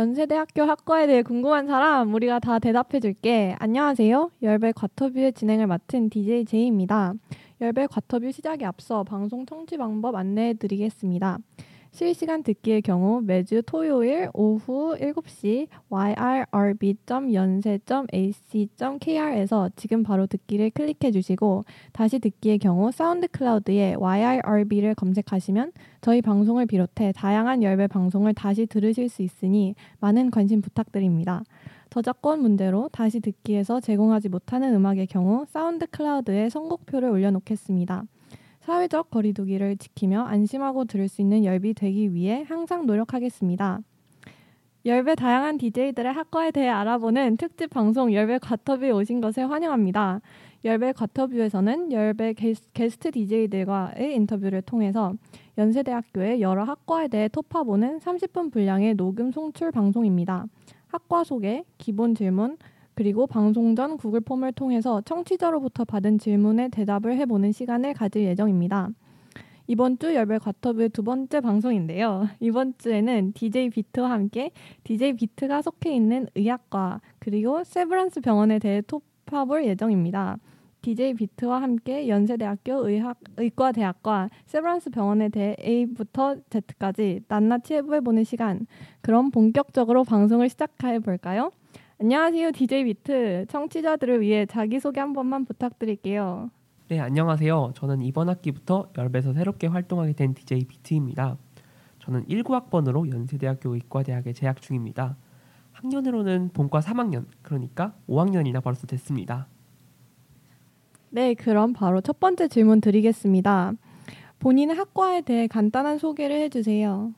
연세대학교 학과에 대해 궁금한 사람 우리가 다 대답해 줄게. 안녕하세요. 열배 과터뷰의 진행을 맡은 DJ 제이입니다. 열배 과터뷰 시작에 앞서 방송 청취 방법 안내해 드리겠습니다. 실시간 듣기의 경우 매주 토요일 오후 7시 yrb.연세.ac.kr에서 지금 바로 듣기를 클릭해 주시고 다시 듣기의 경우 사운드 클라우드에 YRB를 검색하시면 저희 방송을 비롯해 다양한 열배 방송을 다시 들으실 수 있으니 많은 관심 부탁드립니다. 저작권 문제로 다시 듣기에서 제공하지 못하는 음악의 경우 사운드 클라우드에 선곡표를 올려놓겠습니다. 사회적 거리두기를 지키며 안심하고 들을 수 있는 열비 되기 위해 항상 노력하겠습니다. 열배 다양한 DJ들의 학과에 대해 알아보는 특집 방송 열배 과터뷰에 오신 것을 환영합니다. 열배 과터뷰에서는 열배 게스트 DJ들과의 인터뷰를 통해서 연세대학교의 여러 학과에 대해 토파보는 30분 분량의 녹음 송출 방송입니다. 학과 소개, 기본 질문, 그리고 방송 전 구글 폼을 통해서 청취자로부터 받은 질문에 대답을 해보는 시간을 가질 예정입니다. 이번 주 열별 과터뷰의 두 번째 방송인데요. 이번 주에는 DJ 비트와 함께 DJ 비트가 속해 있는 의학과 그리고 세브란스 병원에 대해 톱파볼 예정입니다. DJ 비트와 함께 연세대학교 의학 의과대학과 세브란스 병원에 대해 A부터 Z까지 낱낱이 해보는 시간. 그럼 본격적으로 방송을 시작해 볼까요? 안녕하세요. DJ 비트. 청취자들을 위해 자기소개 한 번만 부탁드릴게요. 네, 안녕하세요. 저는 이번 학기부터 열배에서 새롭게 활동하게 된 DJ 비트입니다. 저는 19학번으로 연세대학교 의과대학에 재학 중입니다. 학년으로는 본과 3학년, 그러니까 5학년이나 벌써 됐습니다. 네, 그럼 바로 첫 번째 질문 드리겠습니다. 본인의 학과에 대해 간단한 소개를 해주세요.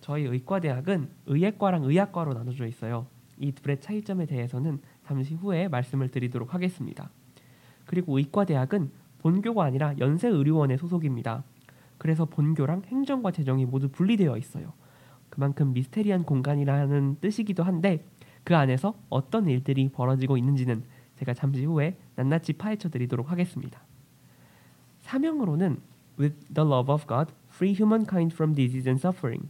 저희 의과대학은 의예과랑 의학과로 나눠져 있어요. 이 둘의 차이점에 대해서는 잠시 후에 말씀을 드리도록 하겠습니다. 그리고 의과대학은 본교가 아니라 연세의료원의 소속입니다. 그래서 본교랑 행정과 재정이 모두 분리되어 있어요. 그만큼 미스테리한 공간이라는 뜻이기도 한데 그 안에서 어떤 일들이 벌어지고 있는지는 제가 잠시 후에 낱낱이 파헤쳐 드리도록 하겠습니다. 사명으로는 With the love of God, free humankind from disease and suffering.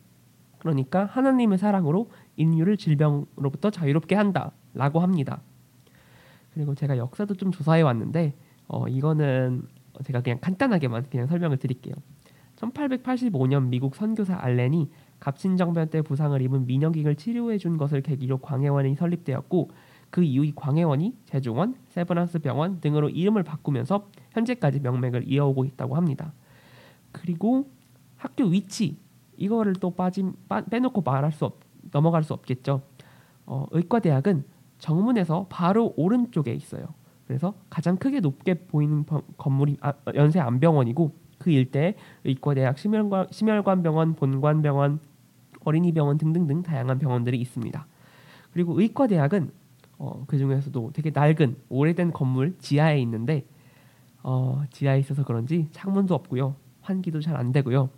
그러니까 하나님의 사랑으로 인류를 질병으로부터 자유롭게 한다라고 합니다. 그리고 제가 역사도 좀 조사해 왔는데 어, 이거는 제가 그냥 간단하게만 그냥 설명을 드릴게요. 1885년 미국 선교사 알렌이 갑신정변 때 부상을 입은 민영객을 치료해 준 것을 계기로 광해원이 설립되었고 그 이후 이 광해원이 제중원, 세브란스 병원 등으로 이름을 바꾸면서 현재까지 명맥을 이어오고 있다고 합니다. 그리고 학교 위치 이거를 또 빠짐 빠, 빼놓고 말할 수 없, 넘어갈 수 없겠죠. 어, 의과대학은 정문에서 바로 오른쪽에 있어요. 그래서 가장 크게 높게 보이는 병, 건물이 아, 연세 안병원이고 그 일대에 의과대학 심혈관, 심혈관병원, 본관병원, 어린이병원 등등등 다양한 병원들이 있습니다. 그리고 의과대학은 어, 그 중에서도 되게 낡은 오래된 건물 지하에 있는데 어, 지하에 있어서 그런지 창문도 없고요, 환기도 잘 안 되고요.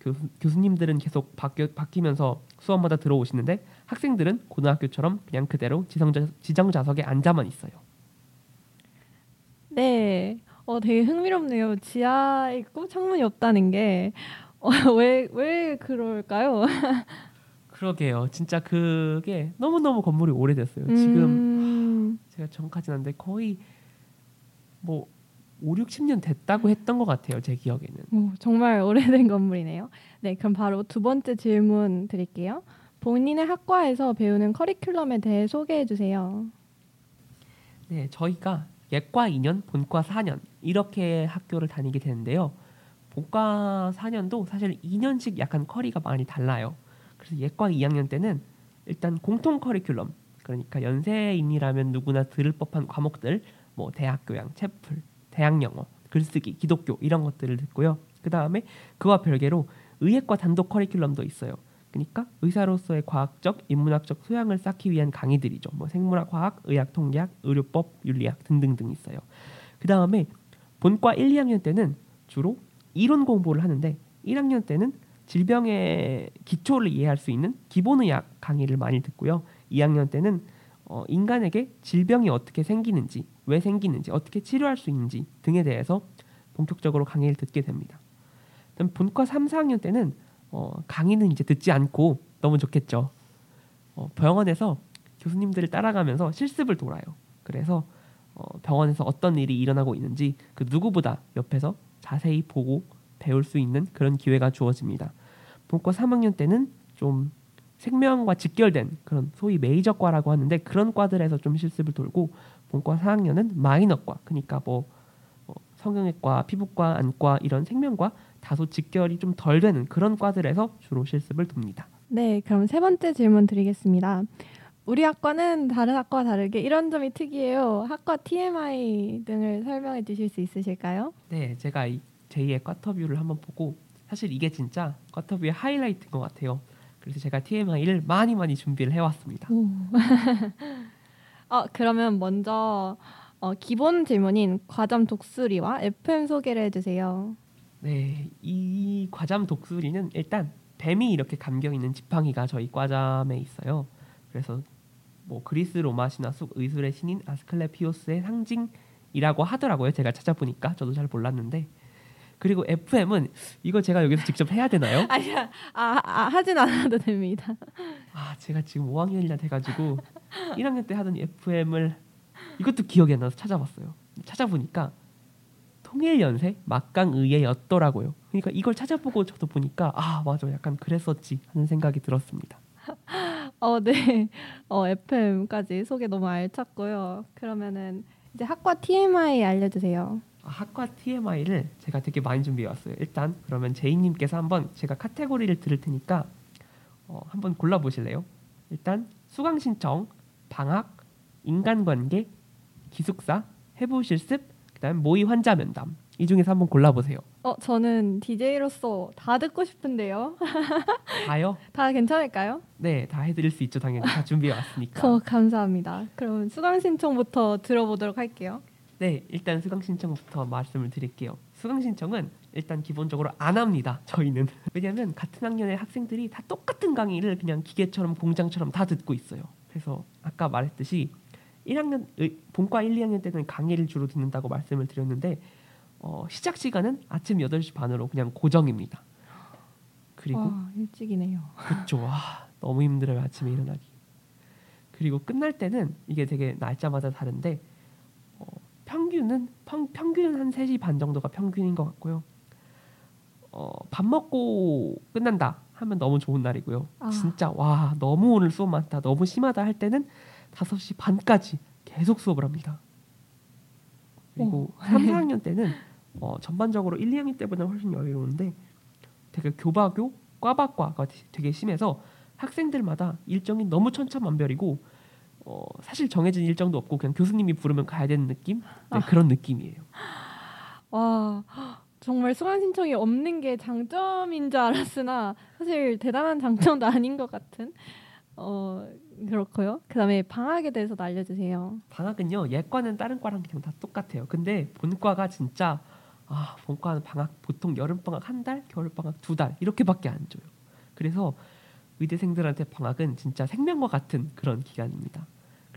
교수, 님들은 계속 바뀌, 바뀌 면서 수업마다 들어오시는데 학생들은 고등학교처럼 그냥 그대로 지정자, 지정자석에 앉아만 있어요. 네, 어, 되게 흥미롭네요. 지하에 있고 창문이 없다는 게 왜왜 어, 왜 그럴까요? 그러게요. 진짜 그게 너무 너무 건물이 오래됐어요. 음... 지금 제가 정확하진 않은데 거의 뭐 5, 60년 됐다고 했던 것 같아요. 제 기억에는. 오, 정말 오래된 건물이네요. 네, 그럼 바로 두 번째 질문 드릴게요. 본인의 학과에서 배우는 커리큘럼에 대해 소개해 주세요. 네, 저희가 예과 2년, 본과 4년 이렇게 학교를 다니게 되는데요. 본과 4년도 사실 2년씩 약간 커리가 많이 달라요. 그래서 예과 2학년 때는 일단 공통 커리큘럼 그러니까 연세인이라면 누구나 들을 법한 과목들 뭐 대학 교양, 채플, 대학 영어, 글쓰기, 기독교 이런 것들을 듣고요. 그 다음에 그와 별개로 의학과 단독 커리큘럼도 있어요. 그러니까 의사로서의 과학적, 인문학적 소양을 쌓기 위한 강의들이죠. 뭐 생물학, 과학, 의학, 통계학, 의료법, 윤리학 등등등 있어요. 그 다음에 본과 1, 2학년 때는 주로 이론 공부를 하는데 1학년 때는 질병의 기초를 이해할 수 있는 기본의학 강의를 많이 듣고요. 2학년 때는 어, 인간에게 질병이 어떻게 생기는지, 왜 생기는지, 어떻게 치료할 수 있는지 등에 대해서 본격적으로 강의를 듣게 됩니다. 본과 3, 4학년 때는 어, 강의는 이제 듣지 않고 너무 좋겠죠. 어, 병원에서 교수님들을 따라가면서 실습을 돌아요. 그래서 어, 병원에서 어떤 일이 일어나고 있는지 그 누구보다 옆에서 자세히 보고 배울 수 있는 그런 기회가 주어집니다. 본과 3학년 때는 좀 생명과 직결된 그런 소위 메이저과라고 하는데 그런 과들에서 좀 실습을 돌고 본과 4학년은 마이너과 그러니까 뭐 어, 성형외과, 피부과, 안과 이런 생명과 다소 직결이 좀 덜 되는 그런 과들에서 주로 실습을 돕니다. 네, 그럼 세 번째 질문 드리겠습니다. 우리 학과는 다른 학과와 다르게 이런 점이 특이해요. 학과 TMI 등을 설명해 주실 수 있으실까요? 네, 제가 이 제2의 과터뷰를 한번 보고 사실 이게 진짜 과터뷰의 하이라이트인 것 같아요. 그래서 제가 TMI를 많이 많이 준비를 해왔습니다. 어, 그러면 먼저 어, 기본 질문인 과잠 독수리와 FM 소개를 해주세요. 네, 이 과잠 독수리는 일단 뱀이 이렇게 감겨 있는 지팡이가 저희 과잠에 있어요. 그래서 뭐 그리스 로마 신화 속 의술의 신인 아스클레피오스의 상징이라고 하더라고요. 제가 찾아보니까 저도 잘 몰랐는데 그리고 FM은 이거 제가 여기서 직접 해야 되나요? 아니야, 아, 아 하진 않아도 됩니다. 아 제가 지금 5학년이나 돼가지고 1학년 때 하던 FM을 이것도 기억이 안 나서 찾아봤어요. 찾아보니까 통일 연세 막강의예였더라고요. 그러니까 이걸 찾아보고 저도 보니까 아 맞아 약간 그랬었지 하는 생각이 들었습니다. 어, 네. 어, FM까지 소개 너무 알찼고요. 그러면은 이제 학과 TMI 알려주세요. 아, 학과 TMI를 제가 되게 많이 준비해 왔어요. 일단 그러면 제이님께서 한번 제가 카테고리를 들을 테니까 어, 한번 골라 보실래요? 일단 수강 신청, 방학, 인간관계, 기숙사, 해부 실습, 그다음 모의 환자 면담 이 중에서 한번 골라 보세요. 어, 저는 DJ로서 다 듣고 싶은데요. 다요? 다 괜찮을까요? 네, 다 해드릴 수 있죠. 당연히 다 준비해 왔으니까. 어, 감사합니다. 그럼 수강 신청부터 들어보도록 할게요. 네, 일단 수강 신청부터 말씀을 드릴게요. 수강 신청은 일단 기본적으로 안 합니다. 저희는 왜냐하면 같은 학년의 학생들이 다 똑같은 강의를 그냥 기계처럼 공장처럼 다 듣고 있어요. 그래서 아까 말했듯이 1학년 본과 1, 2학년 때는 강의를 주로 듣는다고 말씀을 드렸는데 어, 시작 시간은 아침 8시 반으로 그냥 고정입니다. 그리고 와, 일찍이네요. 그렇죠. 와, 너무 힘들어요. 아침에 일어나기. 그리고 끝날 때는 이게 되게 날짜마다 다른데 어, 평균은 평, 평균 한 3시 반 정도가 평균인 것 같고요. 어, 밥 먹고 끝난다 하면 너무 좋은 날이고요. 아. 진짜 와 너무 오늘 수업 많다 너무 심하다 할 때는 5시 반까지 계속 수업을 합니다. 그리고 오. 3, 4학년 때는 어, 전반적으로 1, 2학년 때보다 훨씬 여유로운데 되게 교바교 과박과가 되게 심해서 학생들마다 일정이 너무 천차만별이고 어, 사실 정해진 일정도 없고 그냥 교수님이 부르면 가야 되는 느낌 네, 아. 그런 느낌이에요. 와, 정말 수강 신청이 없는 게 장점인 줄 알았으나 사실 대단한 장점도 아닌 것 같은. 어, 그렇고요. 그다음에 방학에 대해서도 알려주세요. 방학은요 예과는 다른 과랑 그냥 다 똑같아요. 근데 본과가 진짜 아 본과는 방학 보통 여름 방학 한 달, 겨울 방학 두 달 이렇게밖에 안 줘요. 그래서 의대생들한테 방학은 진짜 생명과 같은 그런 기간입니다.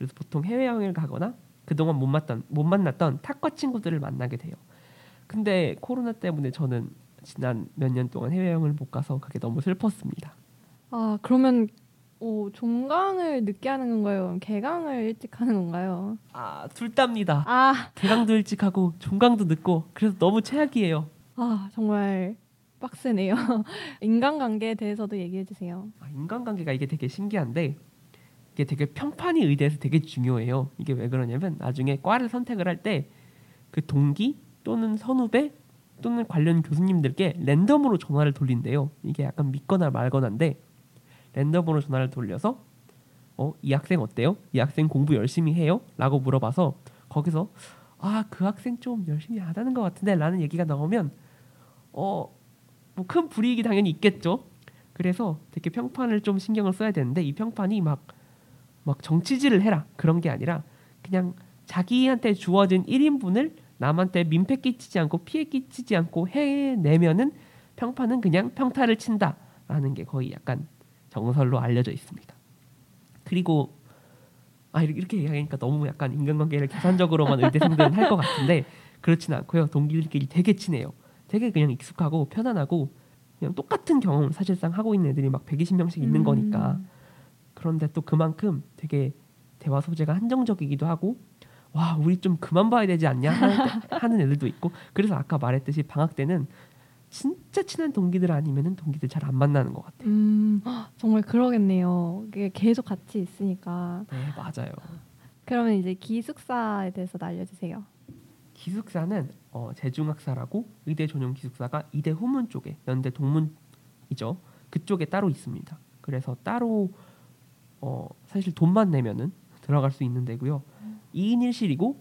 그래서 보통 해외 여행을 가거나 그동안 못 만났던 못 만났던 탁과 친구들을 만나게 돼요. 근데 코로나 때문에 저는 지난 몇 년 동안 해외 여행을 못 가서 그게 너무 슬펐습니다. 아, 그러면 오, 종강을 늦게 하는 건가요? 개강을 일찍 하는 건가요? 아둘 다입니다. 아, 개강도 일찍 하고 종강도 늦고 그래서 너무 최악이에요. 아 정말 빡세네요. 인간관계에 대해서도 얘기해 주세요. 아, 인간관계가 이게 되게 신기한데 이게 되게 평판이 의대에서 되게 중요해요. 이게 왜 그러냐면 나중에 과를 선택을 할 때 그 동기 또는 선후배 또는 관련 교수님들께 랜덤으로 전화를 돌린대요. 이게 약간 믿거나 말거나인데 랜덤으로 전화를 돌려서 어, 이 학생 어때요? 이 학생 공부 열심히 해요? 라고 물어봐서 거기서 아, 그 학생 좀 열심히 안 하는 것 같은데 라는 얘기가 나오면 어, 뭐 큰 불이익이 당연히 있겠죠. 그래서 되게 평판을 좀 신경을 써야 되는데 이 평판이 막, 막 정치질을 해라 그런 게 아니라 그냥 자기한테 주어진 1인분을 남한테 민폐 끼치지 않고 피해 끼치지 않고 해내면은 평판은 그냥 평타를 친다라는 게 거의 약간 정설로 알려져 있습니다. 그리고 아 이렇게 얘기하니까 너무 약간 인간관계를 계산적으로만 의대생들은 할 것 같은데 그렇지는 않고요. 동기들끼리 되게 친해요. 되게 그냥 익숙하고 편안하고 그냥 똑같은 경험을 사실상 하고 있는 애들이 막 120명씩 있는 음. 거니까 그런데 또 그만큼 되게 대화 소재가 한정적이기도 하고 와 우리 좀 그만 봐야 되지 않냐 하는, 애들도 있고 그래서 아까 말했듯이 방학 때는 진짜 친한 동기들 아니면은 동기들 잘 안 만나는 것 같아요. 음, 정말 그러겠네요. 계속 같이 있으니까. 네 맞아요. 그러면 이제 기숙사에 대해서 알려주세요. 기숙사는 어, 제중학사라고 의대 전용 기숙사가 이대 후문 쪽에 연대 동문이죠. 그쪽에 따로 있습니다. 그래서 따로 어, 사실 돈만 내면은 들어갈 수 있는 데고요. 2인 1실이고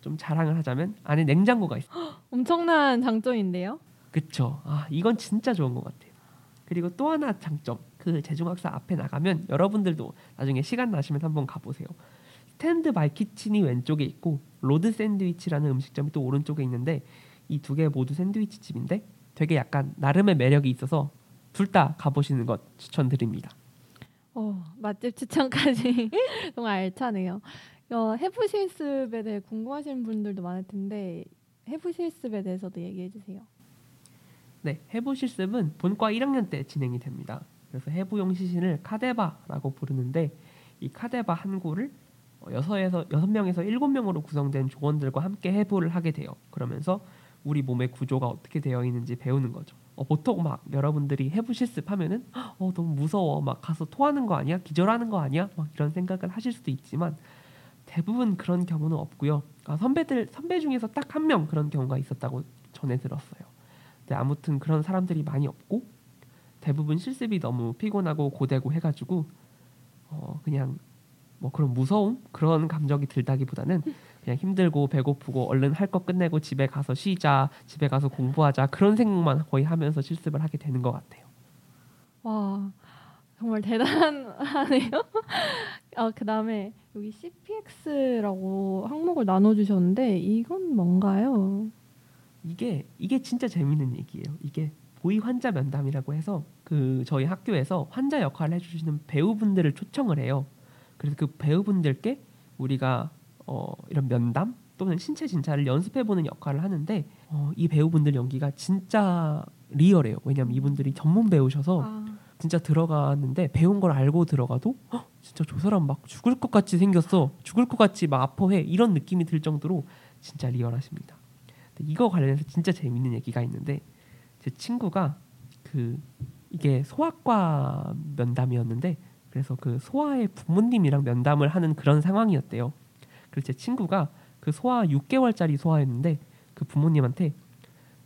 좀 자랑을 하자면 안에 냉장고가 있어요. 엄청난 장점인데요. 그쵸. 아 이건 진짜 좋은 것 같아요. 그리고 또 하나 장점 그 제중학사 앞에 나가면 여러분들도 나중에 시간 나시면 한번 가보세요. Stand By Kitchen이 왼쪽에 있고 Lord Sandwich라는 음식점이 또 오른쪽에 있는데 이 두 개 모두 샌드위치 집인데 되게 약간 나름의 매력이 있어서 둘 다 가보시는 것 추천드립니다. 어, 맛집 추천까지 정말 알차네요. 어, 해부 실습에 대해 궁금하신 분들도 많을 텐데 해부 실습에 대해서도 얘기해 주세요. 네, 해부 실습은 본과 1학년 때 진행이 됩니다. 그래서 해부용 시신을 카데바라고 부르는데 이 카데바 한 구를 어, 여섯에서 여섯 명에서 일곱 명으로 구성된 조원들과 함께 해부를 하게 돼요. 그러면서 우리 몸의 구조가 어떻게 되어 있는지 배우는 거죠. 어, 보통 막 여러분들이 해부 실습하면은 어 너무 무서워 막 가서 토하는 거 아니야 기절하는 거 아니야 막 이런 생각을 하실 수도 있지만 대부분 그런 경우는 없고요. 아, 선배들 선배 중에서 딱 한 명 그런 경우가 있었다고 전해 들었어요. 근데 아무튼 그런 사람들이 많이 없고 대부분 실습이 너무 피곤하고 고되고 해가지고 어 그냥 뭐 그런 무서움 그런 감정이 들다기보다는 그냥 힘들고 배고프고 얼른 할 거 끝내고 집에 가서 쉬자 집에 가서 공부하자 그런 생각만 거의 하면서 실습을 하게 되는 것 같아요. 와 정말 대단하네요. 어, 그 다음에 여기 CPX라고 항목을 나눠주셨는데 이건 뭔가요? 이게 이게 진짜 재밌는 얘기예요. 이게 보이 환자 면담이라고 해서 그 저희 학교에서 환자 역할을 해주시는 배우분들을 초청을 해요. 그래서 그 배우분들께 우리가 어, 이런 면담 또는 신체 진찰을 연습해보는 역할을 하는데 어, 이 배우분들 연기가 진짜 리얼해요. 왜냐하면 이분들이 전문 배우셔서 아, 진짜 들어갔는데 배운 걸 알고 들어가도 헉, 진짜 저 사람 막 죽을 것 같이 생겼어 죽을 것 같이 막 아파해 이런 느낌이 들 정도로 진짜 리얼하십니다. 이거 관련해서 진짜 재밌는 얘기가 있는데 제 친구가 그 이게 소아과 면담이었는데 그래서 그 소아의 부모님이랑 면담을 하는 그런 상황이었대요. 그래서 제 친구가 그 소아 6개월짜리 소아였는데 그 부모님한테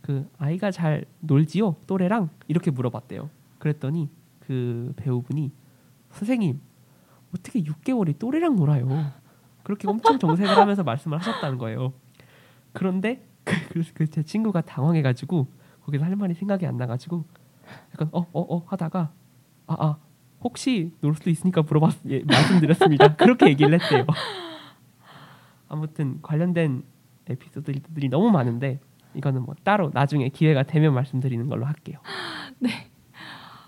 그 아이가 잘 놀지요 또래랑 이렇게 물어봤대요. 그랬더니 그 배우분이 선생님 어떻게 6개월이 또래랑 놀아요? 그렇게 엄청 정색을 하면서 말씀을 하셨다는 거예요. 그런데 그제 친구가 당황해가지고 거기서 할 말이 생각이 안 나가지고 약간 어어어 하다가 아아 혹시 놀 수도 있으니까 물어봤 예, 말씀드렸습니다. 그렇게 얘기를 했대요. 아무튼 관련된 에피소드들이 너무 많은데 이거는 뭐 따로 나중에 기회가 되면 말씀드리는 걸로 할게요.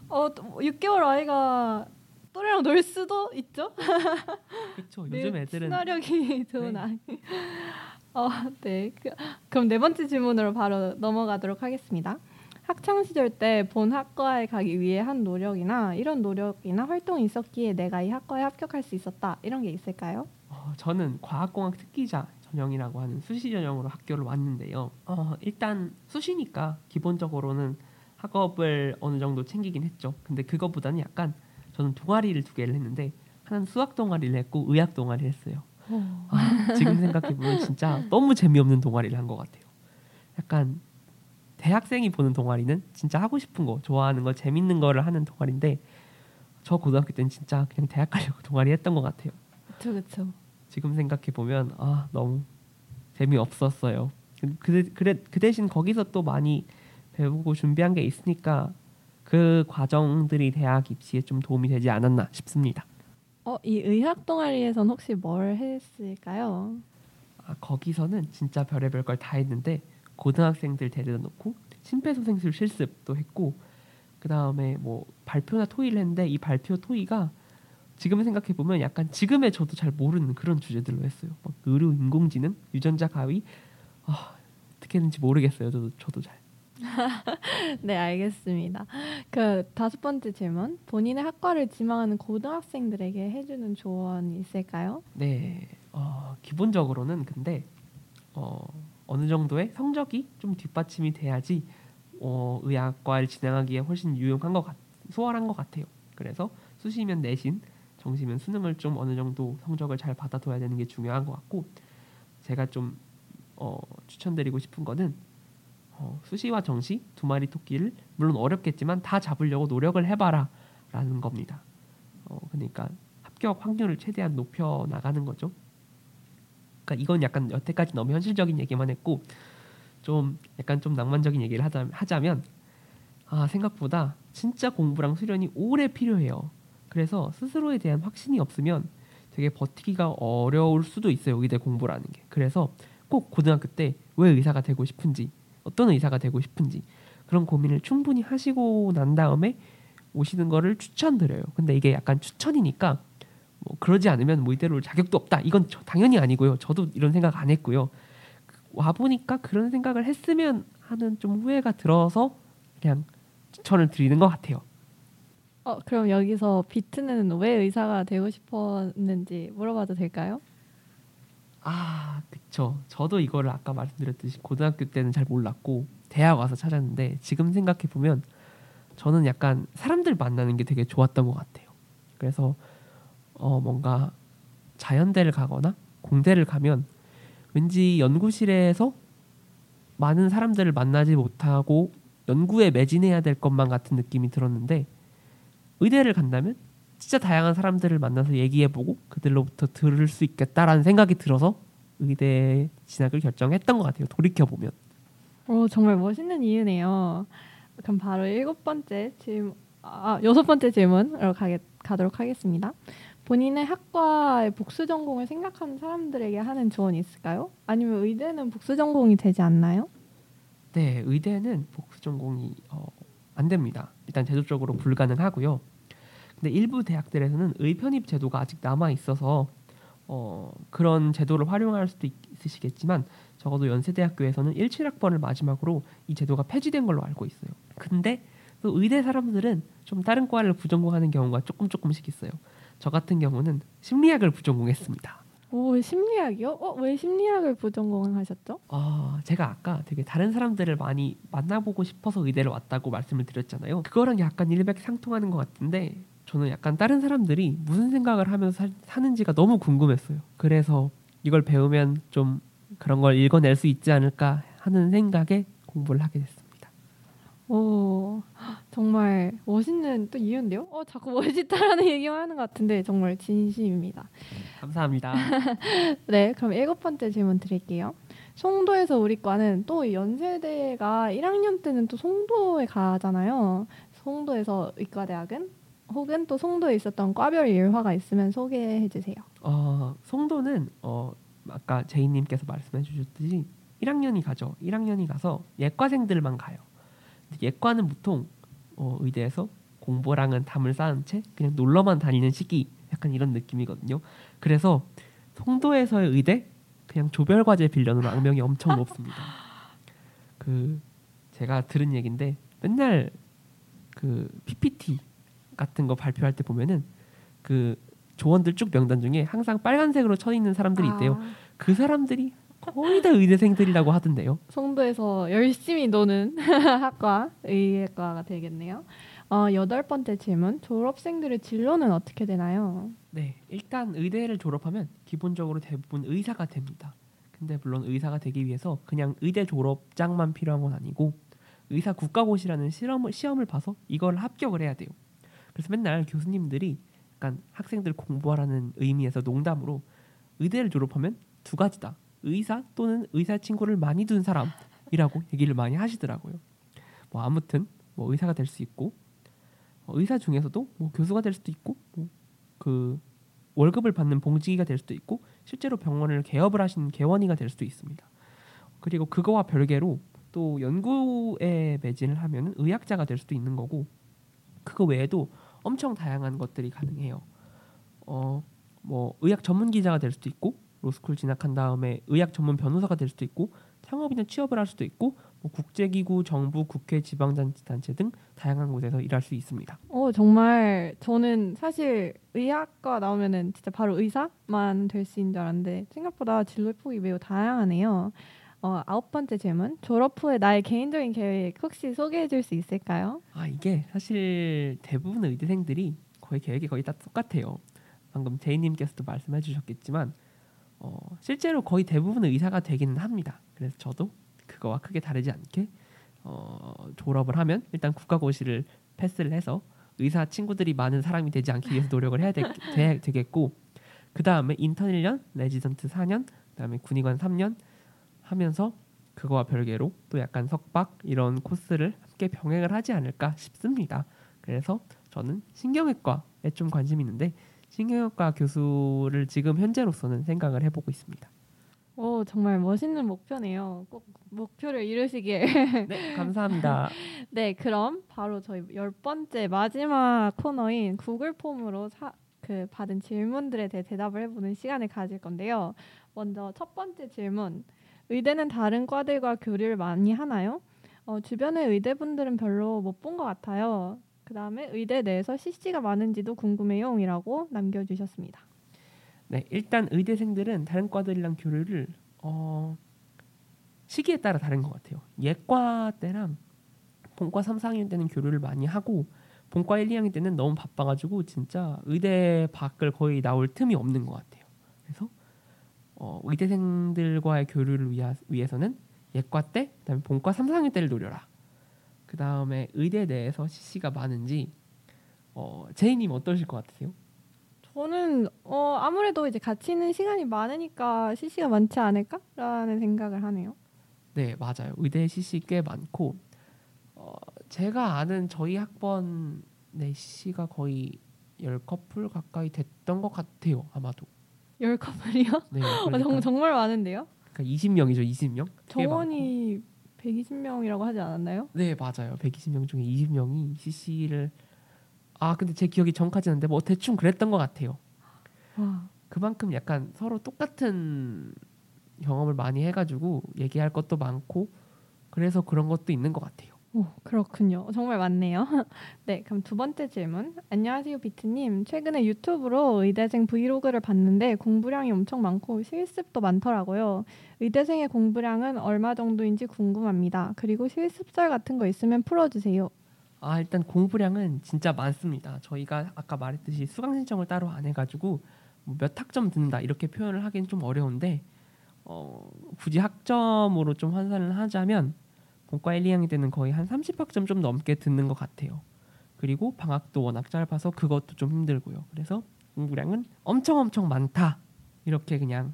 어, 6개월 아이가 또래랑 놀 수도 있죠? 그렇죠. 요즘 애들은 친화력이 좋은 네. 아이. 어, 네. 그, 그럼 네 번째 질문으로 바로 넘어가도록 하겠습니다. 학창 시절 때 본 학과에 가기 위해 한 노력이나 이런 노력이나 활동이 있었기에 내가 이 학과에 합격할 수 있었다 이런 게 있을까요? 어, 저는 과학공학 특기자 전형이라고 하는 수시 전형으로 학교를 왔는데요. 어, 일단 수시니까 기본적으로는 학업을 어느 정도 챙기긴 했죠. 근데 그거보다는 약간 저는 동아리를 두 개를 했는데 하나는 수학 동아리를 했고 의학 동아리를 했어요. 아, 지금 생각해 보면 진짜 너무 재미없는 동아리를 한 것 같아요. 약간 대학생이 보는 동아리는 진짜 하고 싶은 거, 좋아하는 거, 재밌는 거를 하는 동아리인데 저 고등학교 때는 진짜 그냥 대학 가려고 동아리 했던 것 같아요. 그렇죠, 그렇죠. 지금 생각해 보면 아 너무 재미 없었어요. 그, 그래, 그 대신 거기서 또 많이 배우고 준비한 게 있으니까 그 과정들이 대학 입시에 좀 도움이 되지 않았나 싶습니다. 어, 이 의학 동아리에선 혹시 뭘 했을까요? 아, 거기서는 진짜 별의별 걸 다 했는데 고등학생들 데려다 놓고 심폐소생술 실습도 했고 그 다음에 뭐 발표나 토의를 했는데 이 발표 토의가 지금 생각해 보면 약간 지금의 저도 잘 모르는 그런 주제들로 했어요. 막 의료 인공지능, 유전자 가위 아, 어떻게 했는지 모르겠어요. 저도 저도 잘. 네, 알겠습니다. 그 다섯 번째 질문. 본인의 학과를 지망하는 고등학생들에게 해주는 조언이 있을까요? 네, 어, 기본적으로는 근데 어, 어느 정도의 성적이 좀 뒷받침이 돼야지 어, 의학과를 진행하기에 훨씬 유용한 것 같, 수월한 것 같아요. 그래서 수시면 내신, 정시면 수능을 좀 어느 정도 성적을 잘 받아둬야 되는 게 중요한 것 같고 제가 좀 어, 추천드리고 싶은 거는 어, 수시와 정시 두 마리 토끼를 물론 어렵겠지만 다 잡으려고 노력을 해봐라라는 겁니다. 어, 그러니까 합격 확률을 최대한 높여 나가는 거죠. 그러니까 이건 약간 여태까지 너무 현실적인 얘기만 했고 좀 약간 좀 낭만적인 얘기를 하자, 하자면 아 생각보다 진짜 공부랑 수련이 오래 필요해요. 그래서 스스로에 대한 확신이 없으면 되게 버티기가 어려울 수도 있어요. 의대 공부라는 게. 그래서 꼭 고등학교 때 왜 의사가 되고 싶은지 어떤 의사가 되고 싶은지 그런 고민을 충분히 하시고 난 다음에 오시는 거를 추천드려요. 근데 이게 약간 추천이니까 뭐 그러지 않으면 뭐 이대로 자격도 없다. 이건 당연히 아니고요. 저도 이런 생각 안 했고요. 와 보니까 그런 생각을 했으면 하는 좀 후회가 들어서 그냥 추천을 드리는 것 같아요. 어, 그럼 여기서 비트는 왜 의사가 되고 싶었는지 물어봐도 될까요? 아, 그쵸. 저도 이거를 아까 말씀드렸듯이 고등학교 때는 잘 몰랐고 대학 와서 찾았는데 지금 생각해 보면 저는 약간 사람들 만나는 게 되게 좋았던 것 같아요. 그래서 어 뭔가 자연대를 가거나 공대를 가면 왠지 연구실에서 많은 사람들을 만나지 못하고 연구에 매진해야 될 것만 같은 느낌이 들었는데 의대를 간다면 진짜 다양한 사람들을 만나서 얘기해보고 그들로부터 들을 수 있겠다라는 생각이 들어서 의대 진학을 결정했던 것 같아요. 돌이켜 보면. 오 정말 멋있는 이유네요. 그럼 바로 일곱 번째 질문, 아 여섯 번째 질문으로 가게, 가도록 하겠습니다. 본인의 학과의 복수 전공을 생각하는 사람들에게 하는 조언이 있을까요? 아니면 의대는 복수 전공이 되지 않나요? 네, 의대는 복수 전공이 어, 안 됩니다. 일단 제도적으로 불가능하고요. 근데 일부 대학들에서는 의편입 제도가 아직 남아 있어서 어, 그런 제도를 활용할 수도 있, 으시겠지만 적어도 연세대학교에서는 17학번을 마지막으로 이 제도가 폐지된 걸로 알고 있어요. 근데 또 의대 사람들은 좀 다른 과를 부전공하는 경우가 조금 조금씩 있어요. 저 같은 경우는 심리학을 부전공했습니다. 오 심리학이요? 어, 왜 심리학을 부전공하셨죠? 어, 제가 아까 되게 다른 사람들을 많이 만나보고 싶어서 의대를 왔다고 말씀을 드렸잖아요. 그거랑 약간 일맥상통하는 것 같은데 저는 약간 다른 사람들이 무슨 생각을 하면서 사, 는지가 너무 궁금했어요. 그래서 이걸 배우면 좀 그런 걸 읽어낼 수 있지 않을까 하는 생각에 공부를 하게 됐습니다. 오 정말 멋있는 또 이유인데요. 어 자꾸 멋있다라는 얘기만 하는 것 같은데 정말 진심입니다. 감사합니다. 네, 그럼 일곱 번째 질문 드릴게요. 송도에서 우리 과는 또 연세대가 1학년 때는 또 송도에 가잖아요. 송도에서 의과대학은 혹은 또 송도에 있었던 과별 일화가 있으면 소개해 주세요. 어, 송도는 어, 아까 제이님께서 말씀해 주셨듯이 1학년이 가죠. 1학년이 가서 예과생들만 가요. 예과는 보통 어, 의대에서 공부랑은 담을 쌓은 채 그냥 놀러만 다니는 시기 약간 이런 느낌이거든요. 그래서 송도에서의 의대 그냥 조별 과제 빌려는 악명이 엄청 높습니다. 그 제가 들은 얘긴데 맨날 그 PPT 같은 거 발표할 때 보면은 그 조원들 쭉 명단 중에 항상 빨간색으로 쳐 있는 사람들이 있대요. 아. 그 사람들이 거의 다 의대생들이라고 하던데요. 송도에서 열심히 노는 학과 의예과가 되겠네요. 어, 여덟 번째 질문. 졸업생들의 진로는 어떻게 되나요? 네, 일단 의대를 졸업하면 기본적으로 대부분 의사가 됩니다. 근데 물론 의사가 되기 위해서 그냥 의대 졸업장만 필요한 건 아니고 의사 국가고시라는 실험을 시험을 봐서 이걸 합격을 해야 돼요. 그래서 맨날 교수님들이 약간 학생들 공부하라는 의미에서 농담으로 의대를 졸업하면 두 가지다. 의사 또는 의사 친구를 많이 둔 사람이라고 얘기를 많이 하시더라고요. 뭐 아무튼 뭐 의사가 될 수 있고 어, 의사 중에서도 뭐 교수가 될 수도 있고 뭐 그 월급을 받는 봉직이가 될 수도 있고 실제로 병원을 개업을 하신 개원이가 될 수도 있습니다. 그리고 그거와 별개로 또 연구에 매진을 하면 의학자가 될 수도 있는 거고 그거 외에도 엄청 다양한 것들이 가능해요. 어, 뭐 의학 전문 기자가 될 수도 있고 로스쿨 진학한 다음에 의학 전문 변호사가 될 수도 있고 창업이나 취업을 할 수도 있고 뭐 국제기구, 정부, 국회, 지방자치단체 등 다양한 곳에서 일할 수 있습니다. 어 정말 저는 사실 의학과 나오면은 진짜 바로 의사만 될 수 있는 줄 알았는데 생각보다 진로 폭이 매우 다양하네요. 어, 아홉 번째 질문. 졸업 후에 나의 개인적인 계획 혹시 소개해 줄 수 있을까요? 아 이게 사실 대부분 의대생들이 거의 계획이 거의 다 똑같아요. 방금 제이님께서도 말씀해 주셨겠지만 어, 실제로 거의 대부분 의사가 되기는 합니다. 그래서 저도 그거와 크게 다르지 않게 어, 졸업을 하면 일단 국가고시를 패스를 해서 의사 친구들이 많은 사람이 되지 않기 위해서 노력을 해야 되, 되, 되겠고 그 다음에 인턴 1년, 레지던트 4년, 그 다음에 군의관 3년 하면서 그거와 별개로 또 약간 석박 이런 코스를 함께 병행을 하지 않을까 싶습니다. 그래서 저는 신경외과에 좀 관심이 있는데 신경외과 교수를 지금 현재로서는 생각을 해보고 있습니다. 오 정말 멋있는 목표네요. 꼭 목표를 이루시길. 네 감사합니다. 네 그럼 바로 저희 열 번째 마지막 코너인 구글 폼으로 사, 그 받은 질문들에 대해 대답을 해보는 시간을 가질 건데요. 먼저 첫 번째 질문. 의대는 다른 과들과 교류를 많이 하나요? 어, 주변의 의대분들은 별로 못 본 것 같아요. 그 다음에 의대 내에서 CC가 많은지도 궁금해요이라고 남겨주셨습니다. 네, 일단 의대생들은 다른 과들이랑 교류를 어, 시기에 따라 다른 것 같아요. 예과 때랑 본과 3, 4학년 때는 교류를 많이 하고 본과 1, 2학년 때는 너무 바빠가지고 진짜 의대 밖을 거의 나올 틈이 없는 것 같아요. 그래서 어, 의대생들과의 교류를 위하, 위해서는 예과 때, 그다음에 본과 3, 4학년 때를 노려라. 그 다음에 의대 내에서 CC가 많은지 어, 제이님 어떠실 것 같으세요? 저는 어, 아무래도 이제 같이 있는 시간이 많으니까 CC가 많지 않을까라는 생각을 하네요. 네, 맞아요. 의대 CC 꽤 많고 어, 제가 아는 저희 학번 내 CC가 거의 열 커플 가까이 됐던 것 같아요. 아마도. 열 커플이요? 네, 어, 그러니까, 정, 정말 많은데요. 그러니까 20명이죠, 20명. 정원이 120명이라고 하지 않았나요? 네, 맞아요. 120명 중에 20명이 CC를 아, 근데 제 기억이 정확하지 않은데 뭐 대충 그랬던 것 같아요. 와. 그만큼 약간 서로 똑같은 경험을 많이 해가지고 얘기할 것도 많고 그래서 그런 것도 있는 것 같아요. 오, 그렇군요. 정말 많네요. 네, 그럼 두 번째 질문. 안녕하세요, 비트님. 최근에 유튜브로 의대생 브이로그를 봤는데 공부량이 엄청 많고 실습도 많더라고요. 의대생의 공부량은 얼마 정도인지 궁금합니다. 그리고 실습설 같은 거 있으면 풀어주세요. 아 일단 공부량은 진짜 많습니다. 저희가 아까 말했듯이 수강 신청을 따로 안 해가지고 뭐몇 학점 듣는다 이렇게 표현을 하기는 좀 어려운데 어, 굳이 학점으로 좀 환산을 하자면 본과 1, 2학년 때는 거의 한 30학점 좀 넘게 듣는 것 같아요. 그리고 방학도 워낙 짧아서 그것도 좀 힘들고요. 그래서 공부량은 엄청 엄청 많다. 이렇게 그냥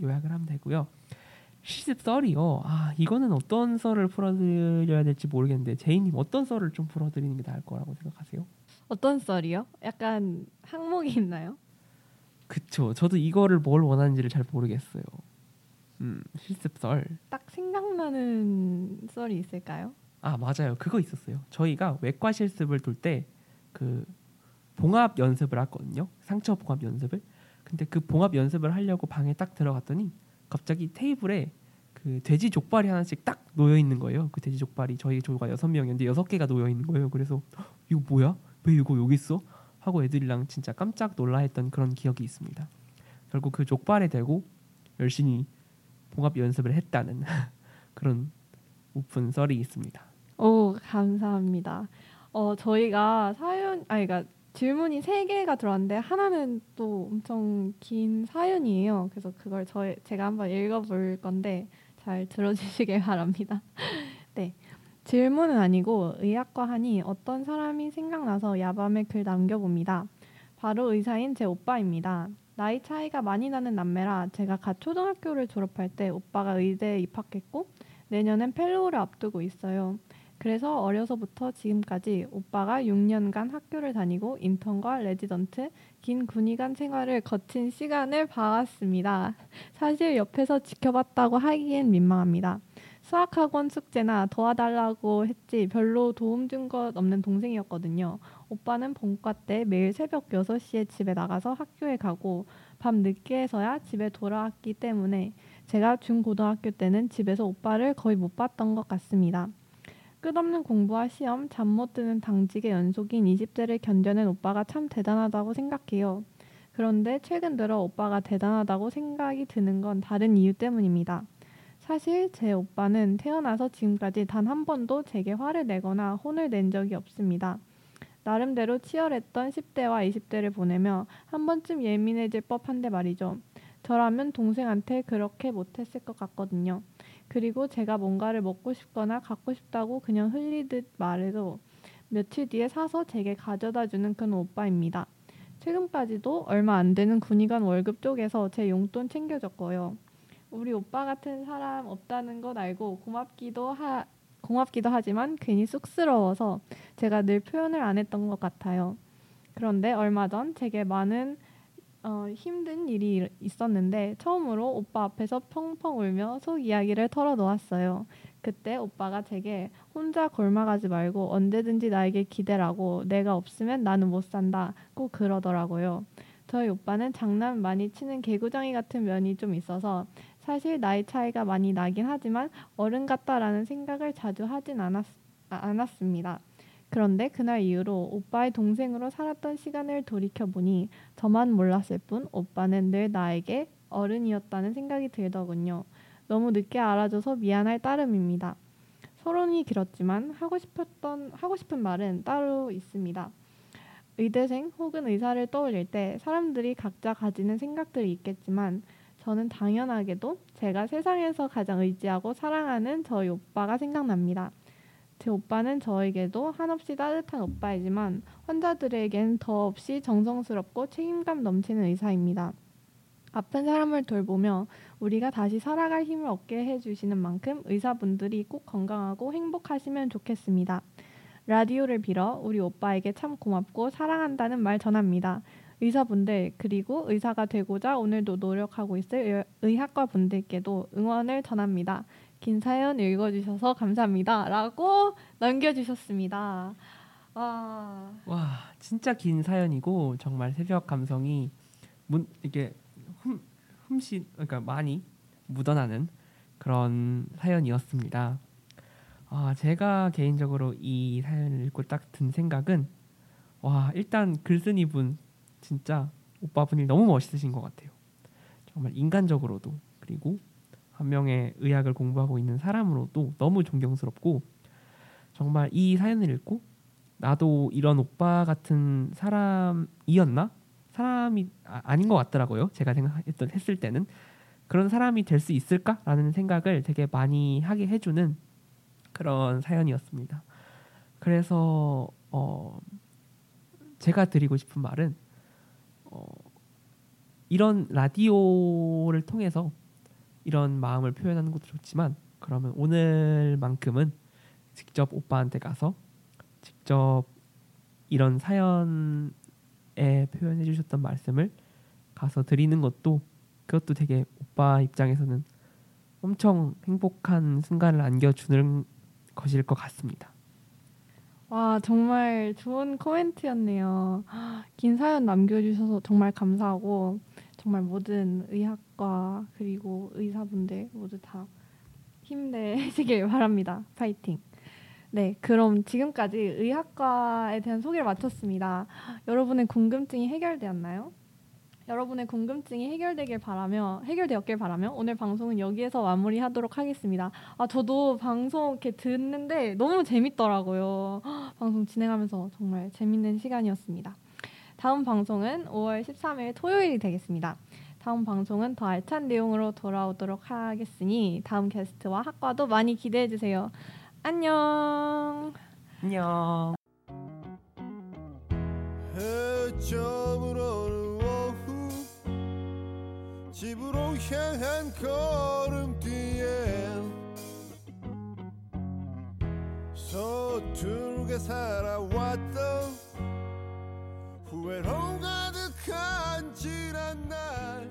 요약을 하면 되고요. 시습 썰이요. 아 이거는 어떤 썰을 풀어드려야 될지 모르겠는데 제이님 어떤 썰을 좀 풀어드리는 게 나을 거라고 생각하세요? 어떤 썰이요? 약간 항목이 있나요? 그쵸. 저도 이거를 뭘 원하는지를 잘 모르겠어요. 음, 실습설. 딱 생각나는 썰이 있을까요? 아 맞아요. 그거 있었어요. 저희가 외과 실습을 돌 때 그 봉합 연습을 했거든요. 상처 봉합 연습을. 근데 그 봉합 연습을 하려고 방에 딱 들어갔더니 갑자기 테이블에 그 돼지 족발이 하나씩 딱 놓여 있는 거예요. 그 돼지 족발이 저희 조가 여섯 명이었는데 여섯 개가 놓여 있는 거예요. 그래서 이거 뭐야? 왜 이거 여기 있어? 하고 애들이랑 진짜 깜짝 놀라했던 그런 기억이 있습니다. 결국 그 족발에 대고 열심히 봉합 연습을 했다는 그런 오픈 썰이 있습니다. 오 감사합니다. 어 저희가 사연 아니 그러니까 질문이 세 개가 들어왔는데 하나는 또 엄청 긴 사연이에요. 그래서 그걸 저 제가 한번 읽어볼 건데 잘 들어주시길 바랍니다. 네. 질문은 아니고 의학과 하니 어떤 사람이 생각나서 야밤에 글 남겨봅니다. 바로 의사인 제 오빠입니다. 나이 차이가 많이 나는 남매라 제가 갓 초등학교를 졸업할 때 오빠가 의대에 입학했고 내년엔 fellow를 앞두고 있어요. 그래서 어려서부터 지금까지 오빠가 6년간 학교를 다니고 인턴과 레지던트, 긴 군의관 생활을 거친 시간을 봐왔습니다. 사실 옆에서 지켜봤다고 하기엔 민망합니다. 수학학원 숙제나 도와달라고 했지 별로 도움 준 것 없는 동생이었거든요. 오빠는 본과 때 매일 새벽 6시에 집에 나가서 학교에 가고 밤 늦게서야 집에 돌아왔기 때문에 제가 중고등학교 때는 집에서 오빠를 거의 못 봤던 것 같습니다. 끝없는 공부와 시험, 잠 못 드는 당직의 연속인 20대를 견뎌낸 오빠가 참 대단하다고 생각해요. 그런데 최근 들어 오빠가 대단하다고 생각이 드는 건 다른 이유 때문입니다. 사실 제 오빠는 태어나서 지금까지 단 한 번도 제게 화를 내거나 혼을 낸 적이 없습니다. 나름대로 치열했던 10대와 20대를 보내며 한 번쯤 예민해질 법한데 말이죠. 저라면 동생한테 그렇게 못했을 것 같거든요. 그리고 제가 뭔가를 먹고 싶거나 갖고 싶다고 그냥 흘리듯 말해도 며칠 뒤에 사서 제게 가져다 주는 그런 오빠입니다. 최근까지도 얼마 안 되는 군의관 월급 쪽에서 제 용돈 챙겨줬고요. 우리 오빠 같은 사람 없다는 것 알고 고맙기도 하 고맙기도 하지만 괜히 쑥스러워서 제가 늘 표현을 안 했던 것 같아요. 그런데 얼마 전 제게 많은 어, 힘든 일이 있었는데 처음으로 오빠 앞에서 펑펑 울며 속 이야기를 털어놓았어요. 그때 오빠가 제게 혼자 골마가지 말고 언제든지 나에게 기대라고 내가 없으면 나는 못 산다 꼭 그러더라고요. 저희 오빠는 장난 많이 치는 개구장이 같은 면이 좀 있어서 사실 나이 차이가 많이 나긴 하지만 어른 같다라는 생각을 자주 하진 않았, 아, 않았습니다. 그런데 그날 이후로 오빠의 동생으로 살았던 시간을 돌이켜보니 저만 몰랐을 뿐 오빠는 늘 나에게 어른이었다는 생각이 들더군요. 너무 늦게 알아줘서 미안할 따름입니다. 서론이 길었지만 하고 싶었던 하고 싶은 말은 따로 있습니다. 의대생 혹은 의사를 떠올릴 때 사람들이 각자 가지는 생각들이 있겠지만 저는 당연하게도 제가 세상에서 가장 의지하고 사랑하는 저희 오빠가 생각납니다. 제 오빠는 저에게도 한없이 따뜻한 오빠이지만 환자들에겐 더없이 정성스럽고 책임감 넘치는 의사입니다. 아픈 사람을 돌보며 우리가 다시 살아갈 힘을 얻게 해주시는 만큼 의사분들이 꼭 건강하고 행복하시면 좋겠습니다. 라디오를 빌어 우리 오빠에게 참 고맙고 사랑한다는 말 전합니다. 의사분들 그리고 의사가 되고자 오늘도 노력하고 있을 의학과 분들께도 응원을 전합니다. 긴 사연 읽어주셔서 감사합니다. 라고 남겨주셨습니다. 와. 와, 진짜 긴 사연이고 정말 새벽 감성이 문, 이게 흠, 흠씬 그러니까 많이 묻어나는 그런 사연이었습니다. 아, 제가 개인적으로 이 사연을 읽고 딱 든 생각은 와, 일단 글쓴이 분 진짜 오빠분이 너무 멋있으신 것 같아요. 정말 인간적으로도 그리고 한 명의 의학을 공부하고 있는 사람으로도 너무 존경스럽고 정말 이 사연을 읽고 나도 이런 오빠 같은 사람이었나 사람이 아, 닌것 같더라고요. 제가 생각했던 했을 때는 그런 사람이 될 수 있을까라는 생각을 되게 많이 하게 해주는 그런 사연이었습니다. 그래서 어 제가 드리고 싶은 말은 어 이런 라디오를 통해서 이런 마음을 표현하는 것도 좋지만 그러면 오늘만큼은 직접 오빠한테 가서 직접 이런 사연에 표현해 주셨던 말씀을 가서 드리는 것도 그것도 되게 오빠 입장에서는 엄청 행복한 순간을 안겨주는 것일 것 같습니다. 와 정말 좋은 코멘트였네요. 긴 사연 남겨주셔서 정말 감사하고 정말 모든 의학과 그리고 의사분들 모두 다 힘내시길 바랍니다. 파이팅. 네, 그럼 지금까지 의학과에 대한 소개를 마쳤습니다. 여러분의 궁금증이 해결되었나요? 여러분의 궁금증이 해결되길 바라며 해결되었길 바라며 오늘 방송은 여기에서 마무리하도록 하겠습니다. 아 저도 방송 이렇게 듣는데 너무 재밌더라고요. 방송 진행하면서 정말 재밌는 시간이었습니다. 다음 방송은 5월 13일 토요일이 되겠습니다. 다음 방송은 더 알찬 내용으로 돌아오도록 하겠으니 다음 게스트와 학과도 많이 기대해 주세요. 안녕. 안녕. 집으로 향한 걸음뒤에 서툴게 살아왔던 후회로 가득한 지난 날